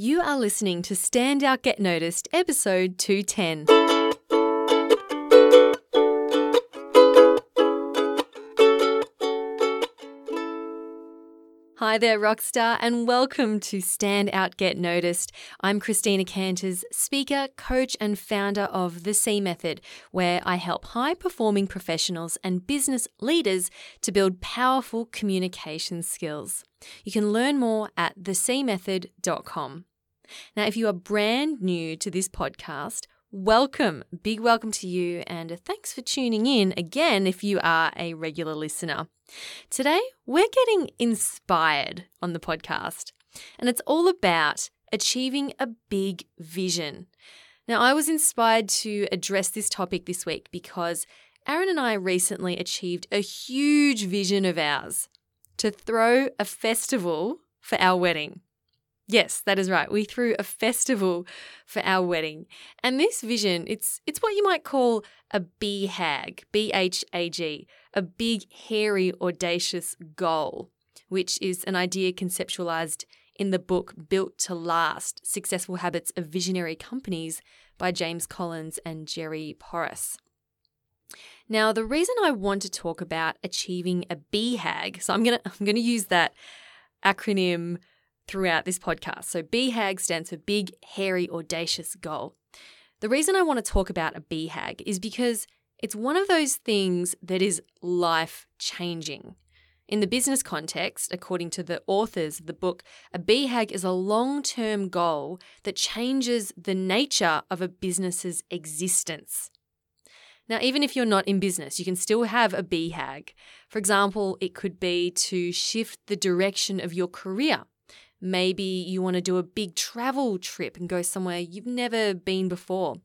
You are listening to Stand Out Get Noticed, episode 210. Hi there, Rockstar, and welcome to Stand Out Get Noticed. I'm Christina Canters, speaker, coach, and founder of The C Method, where I help high performing professionals and business leaders to build powerful communication skills. You can learn more at thecmethod.com. Now, if you are brand new to this podcast, welcome. Big welcome to you, and thanks for tuning in again if you are a regular listener. Today, we're getting inspired on the podcast, and it's all about achieving a big vision. Now, I was inspired to address this topic this week because Aaron and I recently achieved a huge vision of ours to throw a festival for our wedding. Yes, that is right. We threw a festival for our wedding. And this vision, it's it's what you might call a BHAG, B H A G, a big hairy audacious goal, which is an idea conceptualized in the book Built to Last: Successful Habits of Visionary Companies by James Collins and Jerry Porras. Now, the reason I want to talk about achieving a BHAG, so I'm going to I'm going to use that acronym throughout this podcast. So BHAG stands for Big, Hairy, Audacious Goal. The reason I want to talk about a BHAG is because it's one of those things that is life changing. In the business context, according to the authors of the book, a BHAG is a long term goal that changes the nature of a business's existence. Now, even if you're not in business, you can still have a BHAG. For example, it could be to shift the direction of your career Maybe you want to do a big travel trip and go somewhere you've never been before.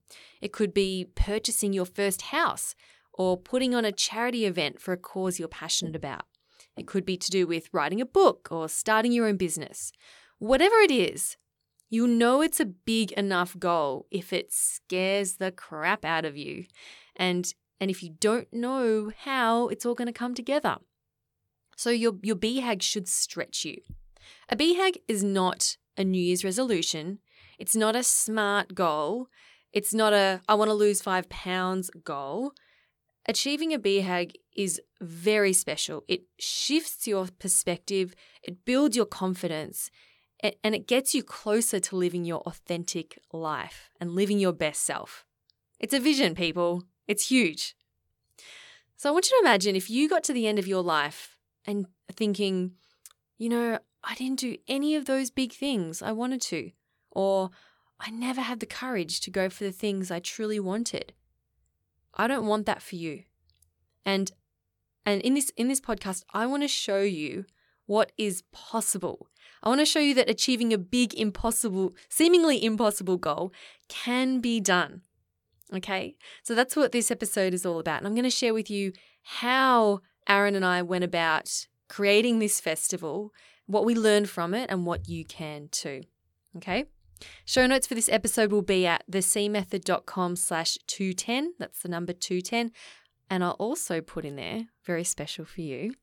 It could be purchasing your first house or putting on a charity event for a cause you're passionate about. It could be to do with writing a book or starting your own business. Whatever it is, you know it's a big enough goal if it scares the crap out of you. And and if you don't know how it's all going to come together. So your your BHAG should stretch you. A BHAG is not a New Year's resolution. It's not a smart goal. It's not a I want to lose five pounds goal. Achieving a BHAG is very special. It shifts your perspective, it builds your confidence, and it gets you closer to living your authentic life and living your best self. It's a vision, people. It's huge. So I want you to imagine if you got to the end of your life and thinking, you know, I didn't do any of those big things I wanted to, or I never had the courage to go for the things I truly wanted. I don't want that for you. And and in this in this podcast I want to show you what is possible. I want to show you that achieving a big impossible seemingly impossible goal can be done. Okay? So that's what this episode is all about. And I'm going to share with you how Aaron and I went about creating this festival what we learned from it, and what you can too. Okay? Show notes for this episode will be at thecmethod.com slash 210. That's the number 210. And I'll also put in there, very special for you,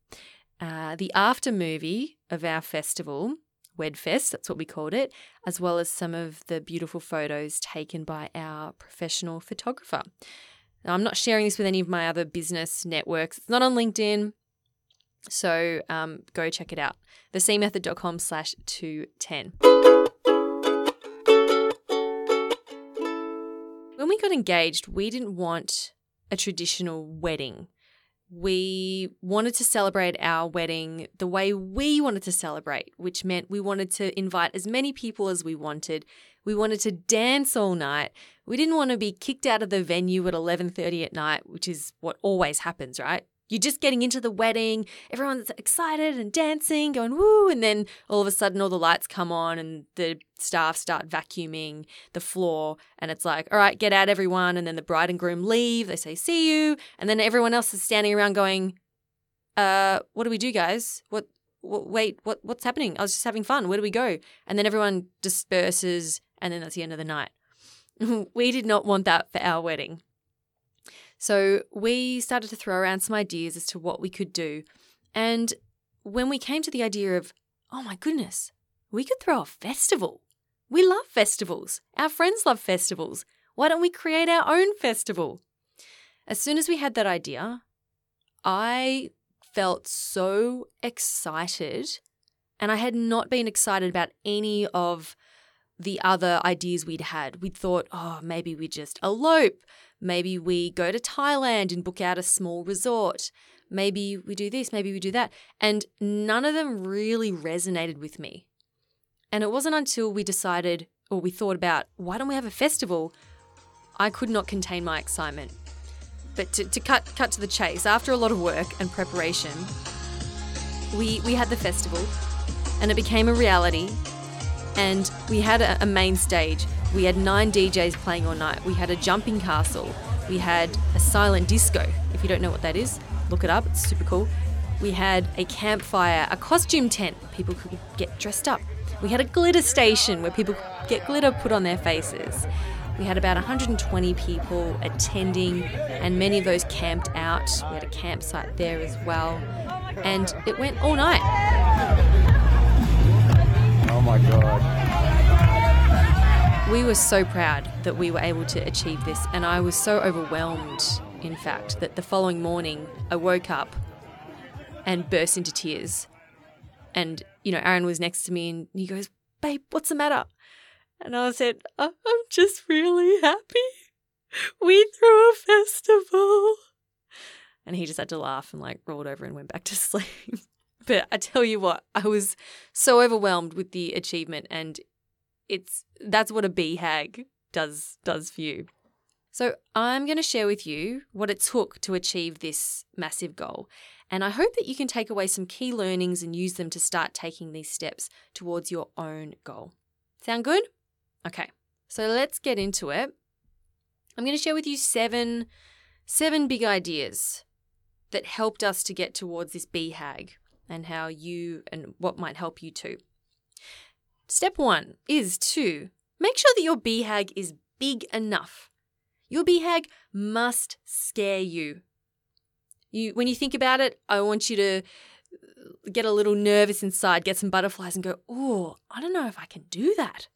uh, the after movie of our festival, Wedfest, that's what we called it, as well as some of the beautiful photos taken by our professional photographer. Now, I'm not sharing this with any of my other business networks. It's not on LinkedIn. So um, go check it out. Thecmethod.com slash 210. When we got engaged, we didn't want a traditional wedding. We wanted to celebrate our wedding the way we wanted to celebrate, which meant we wanted to invite as many people as we wanted. We wanted to dance all night. We didn't want to be kicked out of the venue at 11:30 at night, which is what always happens, right? You're just getting into the wedding, everyone's excited and dancing, going woo, and then all of a sudden all the lights come on and the staff start vacuuming the floor, and it's like, all right, get out everyone, and then the bride and groom leave, they say see you, and then everyone else is standing around going, uh, what do we do, guys? What wait, what what's happening? I was just having fun. Where do we go? And then everyone disperses, and then that's the end of the night. we did not want that for our wedding. So we started to throw around some ideas as to what we could do. And when we came to the idea of, oh my goodness, we could throw a festival. We love festivals. Our friends love festivals. Why don't we create our own festival? As soon as we had that idea, I felt so excited. And I had not been excited about any of the other ideas we'd had. We'd thought, oh, maybe we just elope. Maybe we go to Thailand and book out a small resort. Maybe we do this, maybe we do that. And none of them really resonated with me. And it wasn't until we decided or we thought about, why don't we have a festival? I could not contain my excitement. But to, to cut, cut to the chase, after a lot of work and preparation, we, we had the festival and it became a reality. And we had a, a main stage. We had nine DJs playing all night. We had a jumping castle. We had a silent disco. If you don't know what that is, look it up. It's super cool. We had a campfire, a costume tent. People could get dressed up. We had a glitter station where people could get glitter put on their faces. We had about 120 people attending, and many of those camped out. We had a campsite there as well. And it went all night. Oh my God. We were so proud that we were able to achieve this, and I was so overwhelmed, in fact, that the following morning I woke up and burst into tears. And, you know, Aaron was next to me and he goes, Babe, what's the matter? And I said, I'm just really happy. We threw a festival. And he just had to laugh and like rolled over and went back to sleep. but I tell you what, I was so overwhelmed with the achievement and it's that's what a BHAG does does for you. So I'm going to share with you what it took to achieve this massive goal. And I hope that you can take away some key learnings and use them to start taking these steps towards your own goal. Sound good? Okay. So let's get into it. I'm going to share with you seven seven big ideas that helped us to get towards this BHAG and how you and what might help you too. Step 1 is to make sure that your BHAG is big enough. Your BHAG must scare you. You when you think about it, I want you to get a little nervous inside, get some butterflies and go, "Oh, I don't know if I can do that."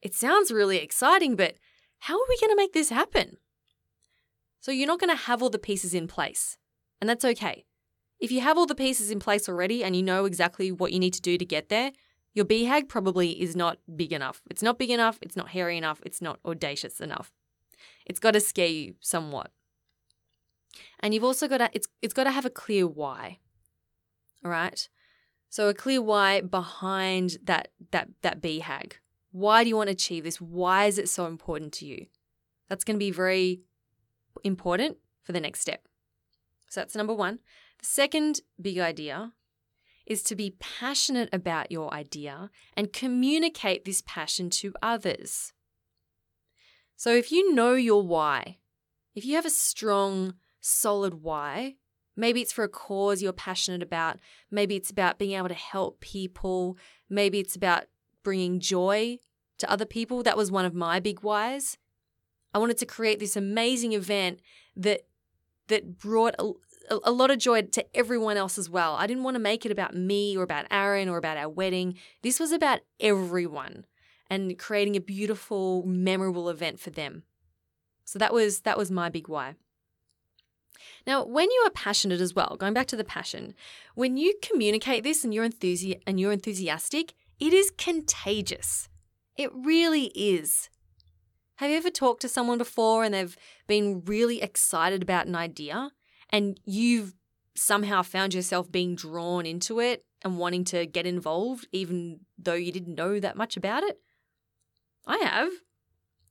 It sounds really exciting, but how are we going to make this happen? So you're not going to have all the pieces in place, and that's okay. If you have all the pieces in place already and you know exactly what you need to do to get there, your BHAG probably is not big enough. It's not big enough, it's not hairy enough, it's not audacious enough. It's got to scare you somewhat. And you've also got to it's it's got to have a clear why. All right? So a clear why behind that that that BHAG. Why do you want to achieve this? Why is it so important to you? That's going to be very important for the next step. So that's number one. The second big idea is to be passionate about your idea and communicate this passion to others. So if you know your why, if you have a strong, solid why, maybe it's for a cause you're passionate about, maybe it's about being able to help people, maybe it's about bringing joy to other people. That was one of my big whys. I wanted to create this amazing event that that brought a, lot of joy to everyone else as well. I didn't want to make it about me or about Aaron or about our wedding. This was about everyone and creating a beautiful, memorable event for them. So that was that was my big why. Now, when you are passionate as well, going back to the passion, when you communicate this and you're enthusi- and you're enthusiastic, it is contagious. It really is. Have you ever talked to someone before and they've been really excited about an idea and you've somehow found yourself being drawn into it and wanting to get involved even though you didn't know that much about it? I have.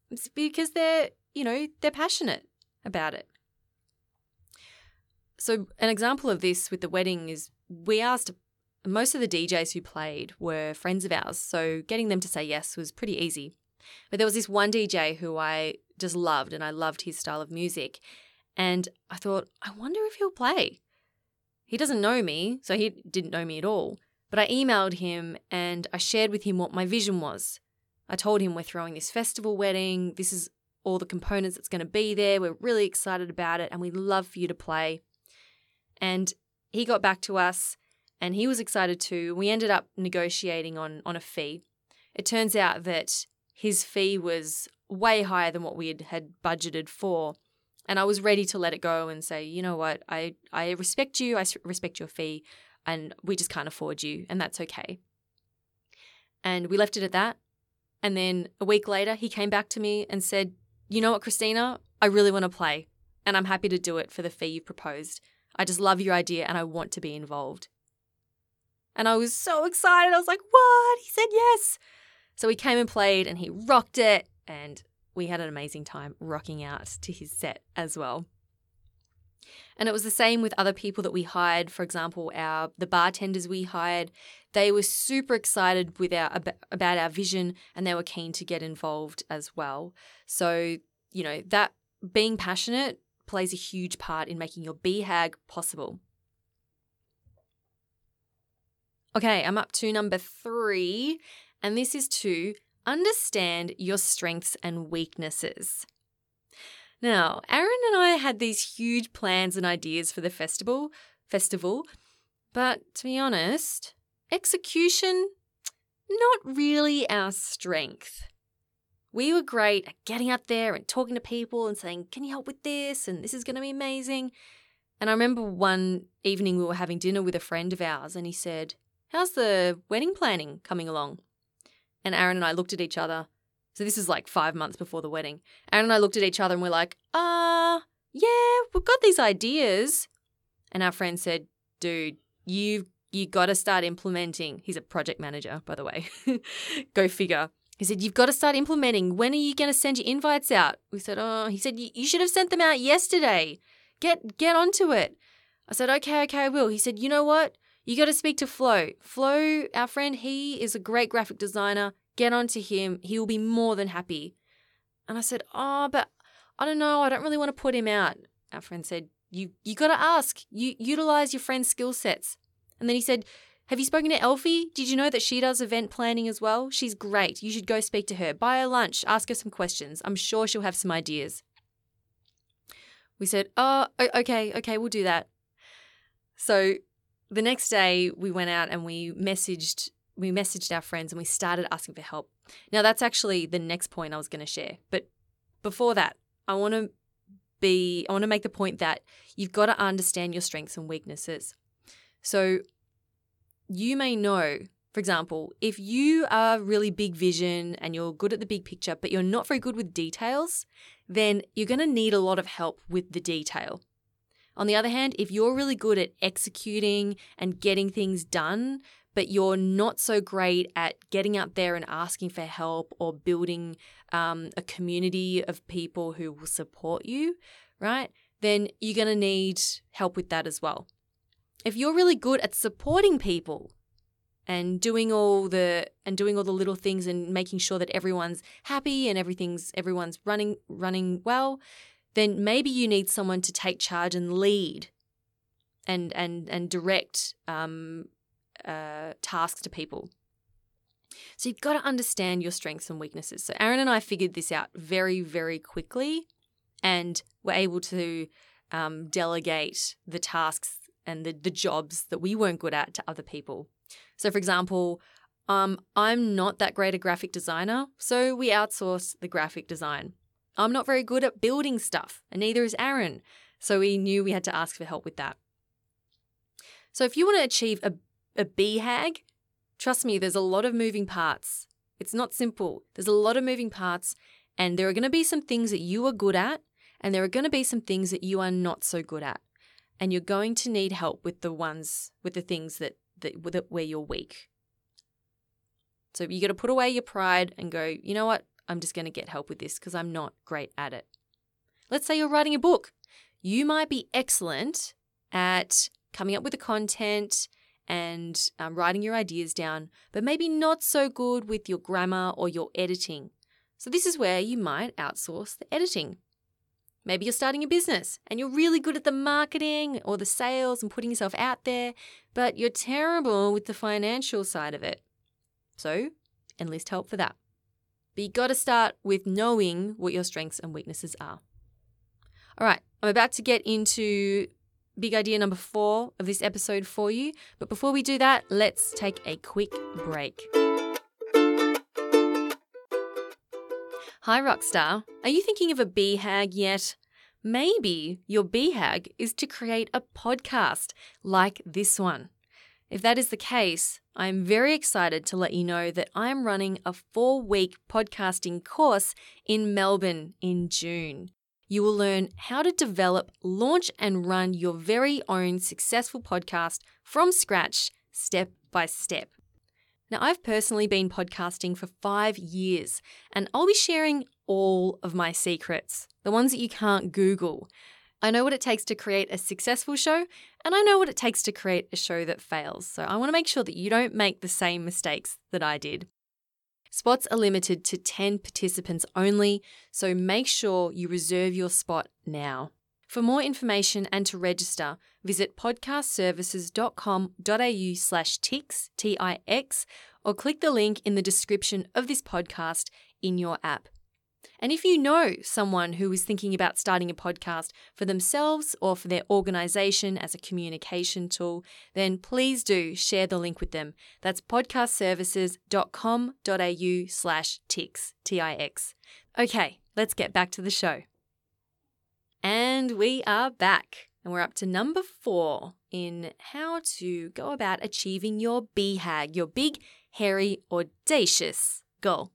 It's because they're, you know, they're passionate about it. So, an example of this with the wedding is we asked most of the DJs who played were friends of ours, so getting them to say yes was pretty easy. But there was this one DJ who I just loved, and I loved his style of music. And I thought, I wonder if he'll play. He doesn't know me, so he didn't know me at all. But I emailed him and I shared with him what my vision was. I told him we're throwing this festival wedding. This is all the components that's going to be there. We're really excited about it and we'd love for you to play. And he got back to us and he was excited too. We ended up negotiating on, on a fee. It turns out that his fee was way higher than what we had, had budgeted for. And I was ready to let it go and say, you know what, I, I respect you, I respect your fee, and we just can't afford you, and that's okay. And we left it at that. And then a week later, he came back to me and said, you know what, Christina, I really want to play, and I'm happy to do it for the fee you proposed. I just love your idea and I want to be involved. And I was so excited. I was like, what? He said yes. So he came and played and he rocked it. And we had an amazing time rocking out to his set as well. And it was the same with other people that we hired. For example, our the bartenders we hired, they were super excited with our about our vision and they were keen to get involved as well. So, you know, that being passionate plays a huge part in making your BHAG possible. Okay, I'm up to number three, and this is to understand your strengths and weaknesses. Now, Aaron and I had these huge plans and ideas for the festival, festival, but to be honest, execution not really our strength. We were great at getting out there and talking to people and saying, "Can you help with this?" and "This is going to be amazing." And I remember one evening we were having dinner with a friend of ours and he said, How's the wedding planning coming along? And Aaron and I looked at each other. So this is like five months before the wedding. Aaron and I looked at each other and we're like, uh, yeah, we've got these ideas. And our friend said, dude, you you got to start implementing. He's a project manager, by the way. Go figure. He said, You've got to start implementing. When are you going to send your invites out? We said, Oh, he said, You should have sent them out yesterday. Get get onto it. I said, Okay, okay, I will. He said, You know what? You got to speak to Flo. Flo, our friend, he is a great graphic designer. Get on to him. He will be more than happy. And I said, Oh, but I don't know. I don't really want to put him out. Our friend said, You you got to ask. You utilize your friend's skill sets. And then he said, Have you spoken to Elfie? Did you know that she does event planning as well? She's great. You should go speak to her. Buy her lunch. Ask her some questions. I'm sure she'll have some ideas. We said, Oh, okay, okay, we'll do that. So the next day we went out and we messaged we messaged our friends and we started asking for help. Now that's actually the next point I was going to share. But before that, I want to be I want to make the point that you've got to understand your strengths and weaknesses. So you may know, for example, if you are really big vision and you're good at the big picture but you're not very good with details, then you're going to need a lot of help with the detail. On the other hand, if you're really good at executing and getting things done, but you're not so great at getting out there and asking for help or building um, a community of people who will support you, right? Then you're going to need help with that as well. If you're really good at supporting people and doing all the and doing all the little things and making sure that everyone's happy and everything's everyone's running running well, then maybe you need someone to take charge and lead and and and direct um, uh, tasks to people. So you've got to understand your strengths and weaknesses. So Aaron and I figured this out very very quickly, and we were able to um, delegate the tasks and the, the jobs that we weren't good at to other people. So for example, um, I'm not that great a graphic designer, so we outsource the graphic design. I'm not very good at building stuff, and neither is Aaron. So we knew we had to ask for help with that. So if you want to achieve a, a BHAG, trust me, there's a lot of moving parts. It's not simple. There's a lot of moving parts, and there are going to be some things that you are good at, and there are going to be some things that you are not so good at. And you're going to need help with the ones, with the things that, that, that where you're weak. So you got to put away your pride and go, you know what? I'm just going to get help with this because I'm not great at it. Let's say you're writing a book. You might be excellent at coming up with the content and um, writing your ideas down, but maybe not so good with your grammar or your editing. So, this is where you might outsource the editing. Maybe you're starting a business and you're really good at the marketing or the sales and putting yourself out there, but you're terrible with the financial side of it. So, enlist help for that. But you got to start with knowing what your strengths and weaknesses are. All right, I'm about to get into big idea number four of this episode for you. But before we do that, let's take a quick break. Hi, Rockstar. Are you thinking of a BHAG yet? Maybe your BHAG is to create a podcast like this one. If that is the case, I'm very excited to let you know that I'm running a four week podcasting course in Melbourne in June. You will learn how to develop, launch, and run your very own successful podcast from scratch, step by step. Now, I've personally been podcasting for five years, and I'll be sharing all of my secrets, the ones that you can't Google. I know what it takes to create a successful show, and I know what it takes to create a show that fails. So I want to make sure that you don't make the same mistakes that I did. Spots are limited to 10 participants only, so make sure you reserve your spot now. For more information and to register, visit podcastservices.com.au slash tix, T-I-X, or click the link in the description of this podcast in your app. And if you know someone who is thinking about starting a podcast for themselves or for their organization as a communication tool, then please do share the link with them. That's podcastservices.com.au slash tix, T-I-X. Okay, let's get back to the show. And we are back, and we're up to number four in how to go about achieving your BHAG, your big, hairy, audacious goal.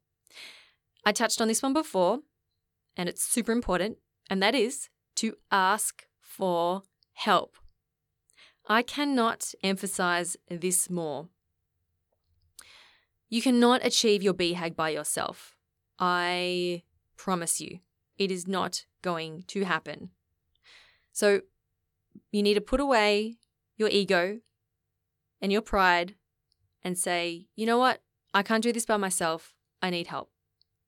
I touched on this one before, and it's super important, and that is to ask for help. I cannot emphasize this more. You cannot achieve your BHAG by yourself. I promise you, it is not going to happen. So you need to put away your ego and your pride and say, you know what? I can't do this by myself. I need help.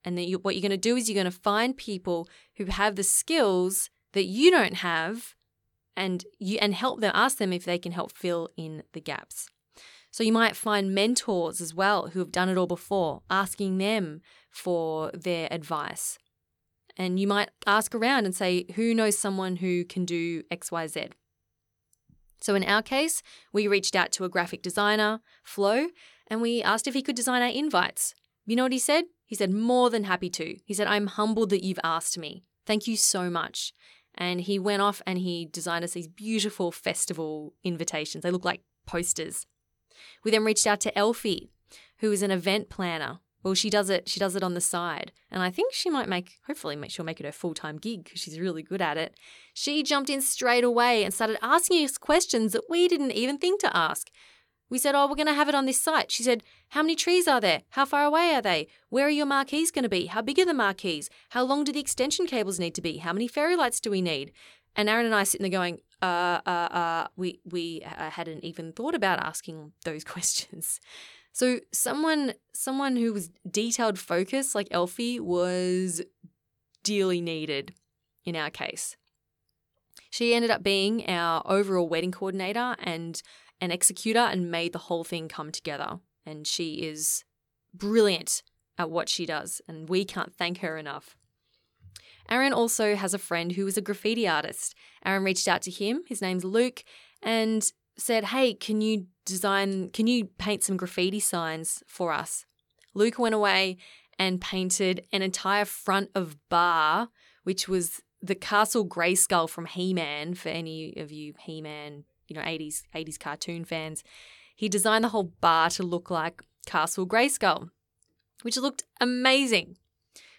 And then you, what you're going to do is you're going to find people who have the skills that you don't have and you and help them ask them if they can help fill in the gaps. So you might find mentors as well who have done it all before, asking them for their advice. And you might ask around and say, who knows someone who can do XYZ? So in our case, we reached out to a graphic designer, Flo, and we asked if he could design our invites. You know what he said? He said, more than happy to. He said, I'm humbled that you've asked me. Thank you so much. And he went off and he designed us these beautiful festival invitations. They look like posters. We then reached out to Elfie, who is an event planner well, she does it. She does it on the side, and I think she might make. Hopefully, she'll make it her full time gig because she's really good at it. She jumped in straight away and started asking us questions that we didn't even think to ask. We said, "Oh, we're going to have it on this site." She said, "How many trees are there? How far away are they? Where are your marquees going to be? How big are the marquees? How long do the extension cables need to be? How many fairy lights do we need?" And Aaron and I sitting there going, uh, uh, uh, we we uh, hadn't even thought about asking those questions. So someone someone who was detailed focused like Elfie was dearly needed in our case. She ended up being our overall wedding coordinator and an executor and made the whole thing come together. And she is brilliant at what she does, and we can't thank her enough. Aaron also has a friend who is a graffiti artist. Aaron reached out to him, his name's Luke, and said, Hey, can you design, can you paint some graffiti signs for us? Luke went away and painted an entire front of bar, which was the Castle Grayskull from He Man, for any of you He Man, you know, 80s, 80s cartoon fans. He designed the whole bar to look like Castle Grayskull, which looked amazing.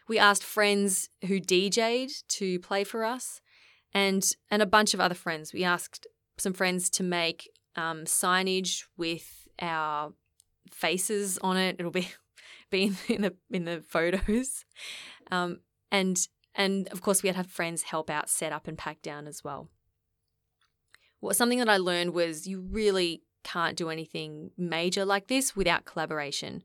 We asked friends who DJ'd to play for us and and a bunch of other friends. We asked some friends to make um, signage with our faces on it. It'll be be in the in the photos, um, and and of course we had have friends help out set up and pack down as well. What something that I learned was you really can't do anything major like this without collaboration,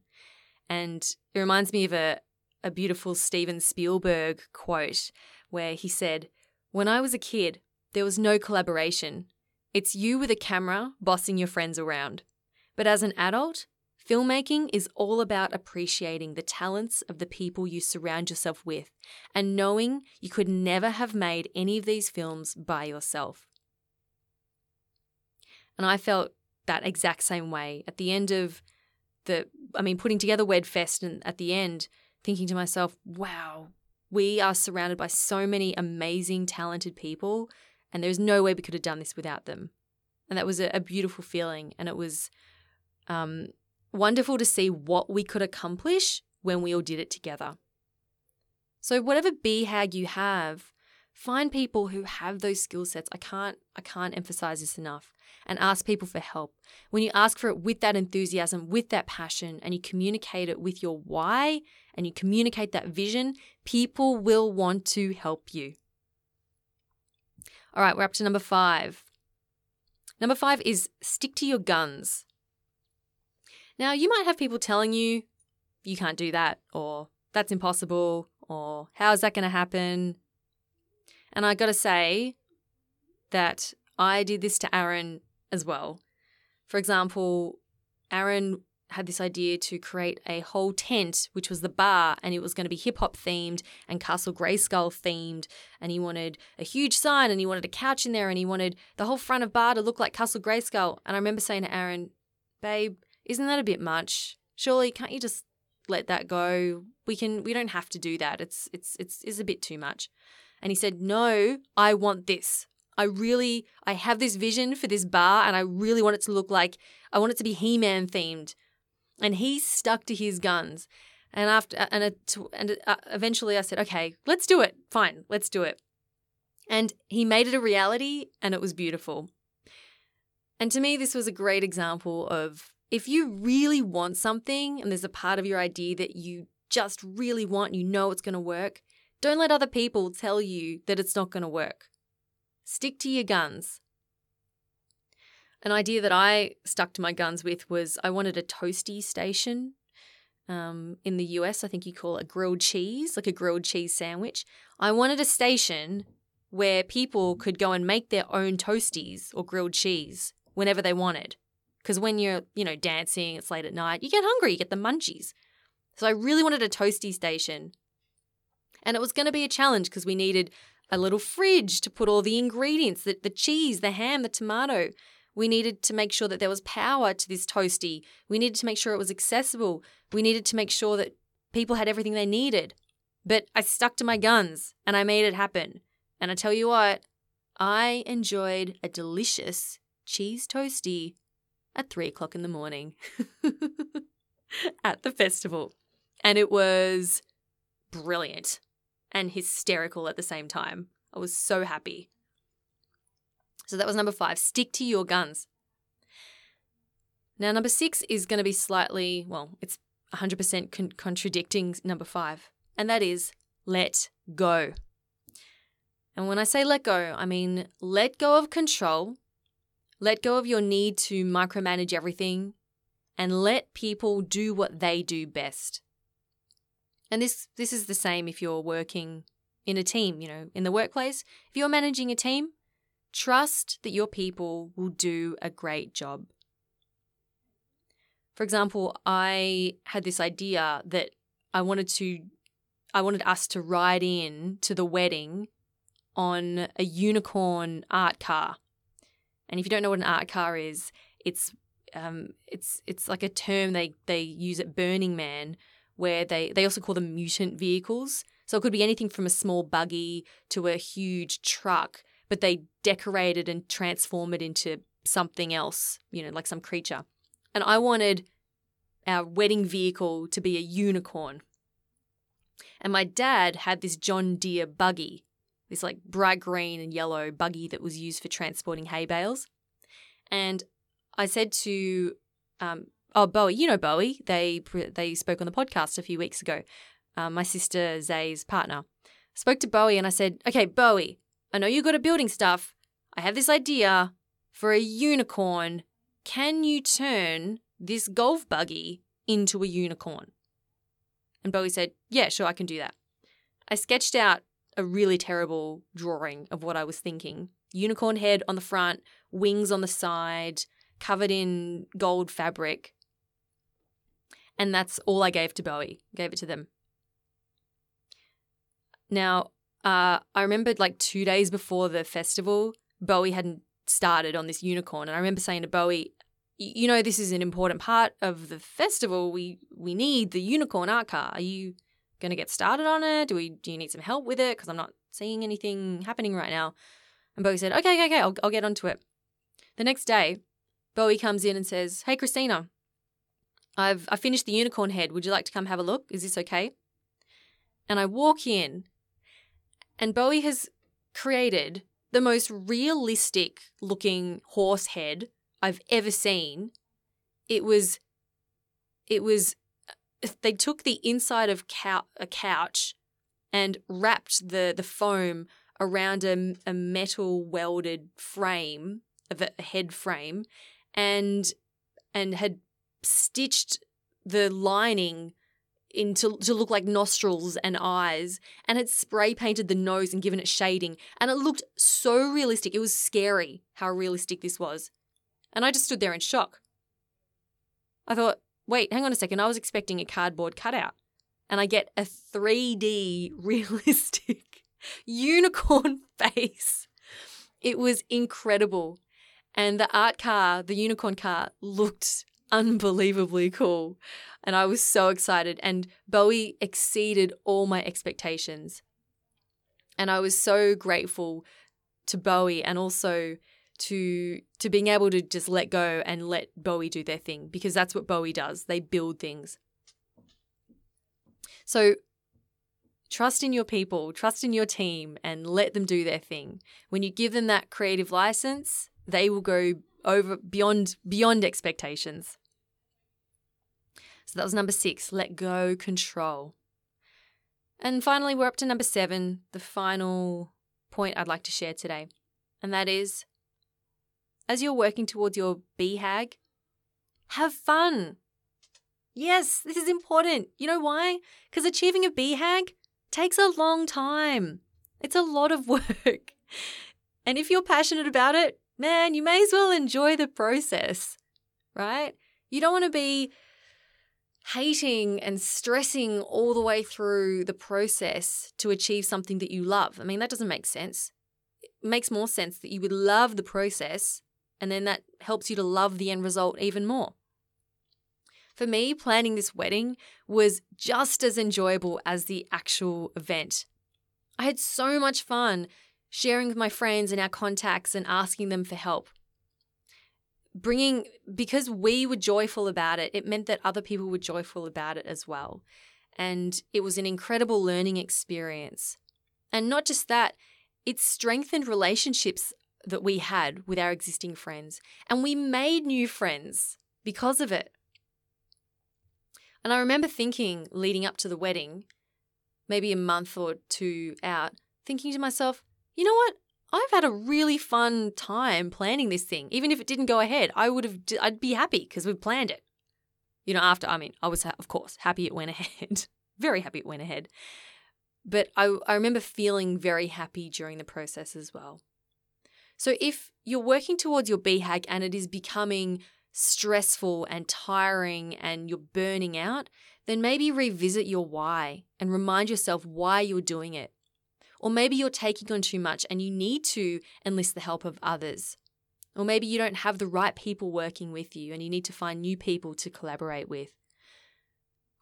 and it reminds me of a a beautiful Steven Spielberg quote where he said, "When I was a kid, there was no collaboration. It's you with a camera bossing your friends around. But as an adult, filmmaking is all about appreciating the talents of the people you surround yourself with and knowing you could never have made any of these films by yourself. And I felt that exact same way at the end of the, I mean, putting together WedFest and at the end, thinking to myself, wow, We are surrounded by so many amazing, talented people, and there's no way we could have done this without them. And that was a, a beautiful feeling. And it was um, wonderful to see what we could accomplish when we all did it together. So, whatever BHAG you have, find people who have those skill sets. I can't, I can't emphasize this enough. And ask people for help. When you ask for it with that enthusiasm, with that passion, and you communicate it with your why and you communicate that vision, people will want to help you. All right, we're up to number five. Number five is stick to your guns. Now, you might have people telling you, you can't do that, or that's impossible, or how's that going to happen? And I got to say that I did this to Aaron as well. For example, Aaron had this idea to create a whole tent, which was the bar, and it was going to be hip hop themed and Castle Grayskull themed. And he wanted a huge sign, and he wanted a couch in there, and he wanted the whole front of bar to look like Castle Grayskull. And I remember saying to Aaron, "Babe, isn't that a bit much? Surely can't you just let that go? We can. We don't have to do that. It's it's it's is a bit too much." And he said, "No, I want this. I really I have this vision for this bar, and I really want it to look like I want it to be He Man themed." And he stuck to his guns. And after and and uh, eventually I said, "Okay, let's do it. Fine, let's do it." And he made it a reality, and it was beautiful. And to me, this was a great example of if you really want something and there's a part of your idea that you just really want, you know it's going to work, don't let other people tell you that it's not going to work. Stick to your guns. An idea that I stuck to my guns with was I wanted a toasty station. Um, in the US, I think you call it grilled cheese, like a grilled cheese sandwich. I wanted a station where people could go and make their own toasties or grilled cheese whenever they wanted. Because when you're, you know, dancing, it's late at night, you get hungry, you get the munchies. So I really wanted a toasty station. And it was going to be a challenge because we needed a little fridge to put all the ingredients, the, the cheese, the ham, the tomato. We needed to make sure that there was power to this toasty. We needed to make sure it was accessible. We needed to make sure that people had everything they needed. But I stuck to my guns and I made it happen. And I tell you what, I enjoyed a delicious cheese toasty at three o'clock in the morning at the festival. And it was brilliant and hysterical at the same time. I was so happy. So that was number five stick to your guns. Now, number six is going to be slightly, well, it's 100% con- contradicting number five, and that is let go. And when I say let go, I mean let go of control let go of your need to micromanage everything and let people do what they do best. And this this is the same if you're working in a team, you know, in the workplace. If you're managing a team, trust that your people will do a great job. For example, I had this idea that I wanted to I wanted us to ride in to the wedding on a unicorn art car. And if you don't know what an art car is, it's um, it's it's like a term they they use at Burning Man, where they they also call them mutant vehicles. So it could be anything from a small buggy to a huge truck, but they decorate it and transform it into something else, you know, like some creature. And I wanted our wedding vehicle to be a unicorn. And my dad had this John Deere buggy this like bright green and yellow buggy that was used for transporting hay bales. And I said to, um, oh Bowie, you know Bowie, they they spoke on the podcast a few weeks ago. Um, my sister Zay's partner spoke to Bowie, and I said, okay, Bowie, I know you got a building stuff. I have this idea for a unicorn. Can you turn this golf buggy into a unicorn? And Bowie said, yeah, sure, I can do that. I sketched out a really terrible drawing of what I was thinking. Unicorn head on the front, wings on the side, covered in gold fabric. And that's all I gave to Bowie, gave it to them. Now, uh, I remembered like two days before the festival, Bowie hadn't started on this unicorn. And I remember saying to Bowie, you know, this is an important part of the festival. We we need the unicorn art car. Are you going to get started on it? Do we do you need some help with it? Because I'm not seeing anything happening right now. And Bowie said, okay, okay, okay, I'll, I'll get onto it. The next day, Bowie comes in and says, hey, Christina, I've I finished the unicorn head. Would you like to come have a look? Is this okay? And I walk in, and Bowie has created the most realistic looking horse head I've ever seen. It was, it was, uh, they took the inside of cou- a couch and wrapped the the foam around a, a metal welded frame of a head frame, and and had stitched the lining into to look like nostrils and eyes and had spray painted the nose and given it shading and it looked so realistic. It was scary how realistic this was. And i just stood there in shock. I thought wait hang on a second. I was expecting a cardboard cutout and i get a 3d realistic unicorn face. It was incredible. And the art car the unicorn car looked unbelievably cool. And I was so excited. And Bowie exceeded all my expectations. And I was so grateful to Bowie and also to to being able to just let go and let Bowie do their thing because that's what Bowie does. They build things. So trust in your people, trust in your team and let them do their thing. When you give them that creative license, they will go over beyond beyond expectations. So that was number six let go, control. And finally, we're up to number seven, the final point I'd like to share today. And that is as you're working towards your BHAG, have fun. Yes, this is important. You know why? Because achieving a BHAG takes a long time. It's a lot of work. And if you're passionate about it, man, you may as well enjoy the process, right? You don't want to be hating and stressing all the way through the process to achieve something that you love. I mean, that doesn't make sense. It makes more sense that you would love the process and then that helps you to love the end result even more. For me, planning this wedding was just as enjoyable as the actual event. I had so much fun sharing with my friends and our contacts and asking them for help bringing because we were joyful about it it meant that other people were joyful about it as well. And it was an incredible learning experience. And not just that it strengthened relationships that we had with our existing friends. And we made new friends because of it. And i remember thinking leading up to the wedding maybe a month or two out thinking to myself you know what I've had a really fun time planning this thing. Even if it didn't go ahead, I would have, I'd be happy because we've planned it. You know, after, I mean, I was, of course, happy it went ahead. very happy it went ahead. But I, I remember feeling very happy during the process as well. So if you're working towards your BHAG and it is becoming stressful and tiring and you're burning out, then maybe revisit your why and remind yourself why you're doing it. Or maybe you're taking on too much and you need to enlist the help of others. Or maybe you don't have the right people working with you and you need to find new people to collaborate with.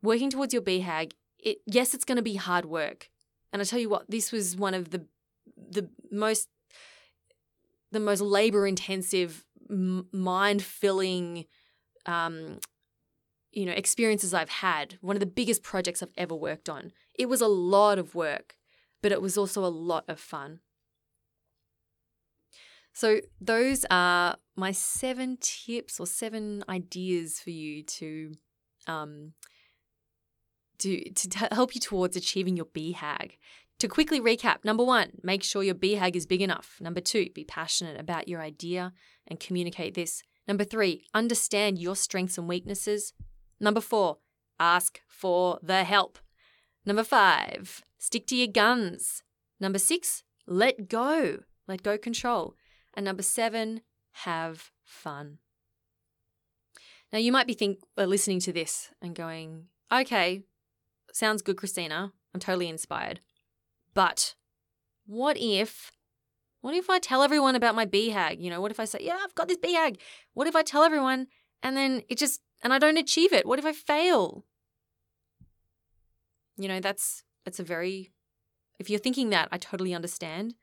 Working towards your BHAG, it, yes, it's going to be hard work. And I tell you what, this was one of the the most the most labor intensive, mind filling, um, you know, experiences I've had. One of the biggest projects I've ever worked on. It was a lot of work but it was also a lot of fun. So, those are my seven tips or seven ideas for you to, um, to, to t- help you towards achieving your BHAG. To quickly recap number one, make sure your BHAG is big enough. Number two, be passionate about your idea and communicate this. Number three, understand your strengths and weaknesses. Number four, ask for the help. Number five, stick to your guns. Number six, let go. Let go control. And number seven, have fun. Now you might be think uh, listening to this and going, okay, sounds good, Christina. I'm totally inspired. But what if what if I tell everyone about my BHAG? You know, what if I say, yeah, I've got this BHAG? What if I tell everyone and then it just and I don't achieve it? What if I fail? You know, that's that's a very if you're thinking that, I totally understand.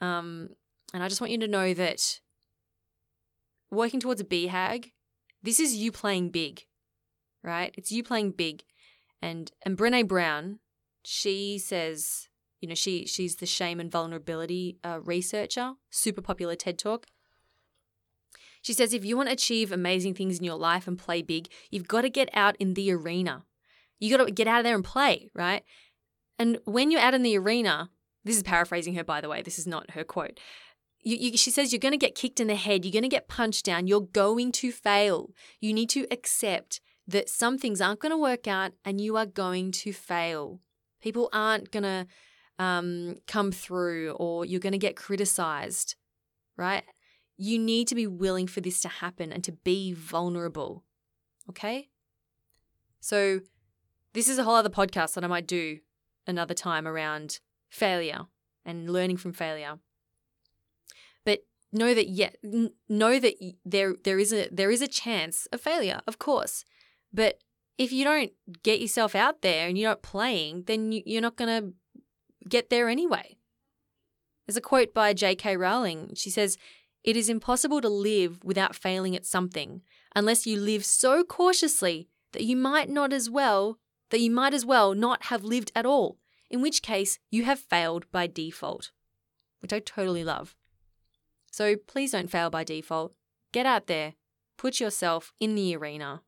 Um, and I just want you to know that working towards a BHAG, this is you playing big, right? It's you playing big. And and Brene Brown, she says, you know, she she's the shame and vulnerability uh, researcher, super popular TED Talk. She says if you want to achieve amazing things in your life and play big, you've got to get out in the arena. You got to get out of there and play, right? And when you're out in the arena, this is paraphrasing her, by the way, this is not her quote. You, you, she says, You're going to get kicked in the head. You're going to get punched down. You're going to fail. You need to accept that some things aren't going to work out and you are going to fail. People aren't going to um, come through or you're going to get criticized, right? You need to be willing for this to happen and to be vulnerable. Okay? So, this is a whole other podcast that I might do another time around failure and learning from failure. But know that yeah, know that there there is a there is a chance of failure, of course. But if you don't get yourself out there and you're not playing, then you, you're not going to get there anyway. There's a quote by J.K. Rowling. She says, It is impossible to live without failing at something unless you live so cautiously that you might not as well that you might as well not have lived at all, in which case you have failed by default, which I totally love. So please don't fail by default. Get out there, put yourself in the arena,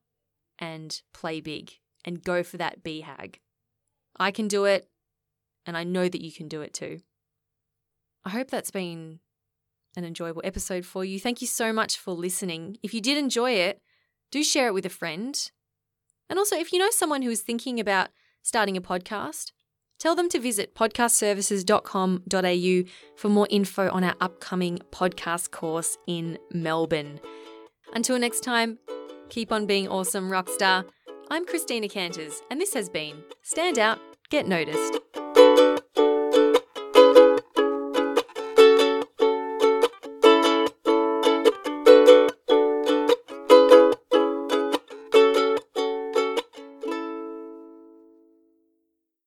and play big and go for that BHAG. I can do it, and I know that you can do it too. I hope that's been an enjoyable episode for you. Thank you so much for listening. If you did enjoy it, do share it with a friend and also, if you know someone who is thinking about starting a podcast, tell them to visit podcastservices.com.au for more info on our upcoming podcast course in Melbourne. Until next time, keep on being awesome, rockstar. I'm Christina Canters, and this has been Stand Out, Get Noticed.